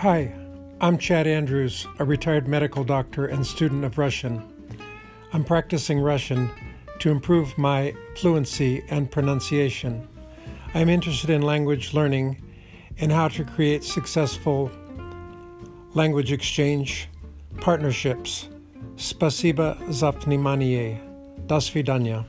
Hi, I'm Chad Andrews, a retired medical doctor and student of Russian. I'm practicing Russian to improve my fluency and pronunciation. I'm interested in language learning and how to create successful language exchange partnerships. Спасибо за внимание. До свидания.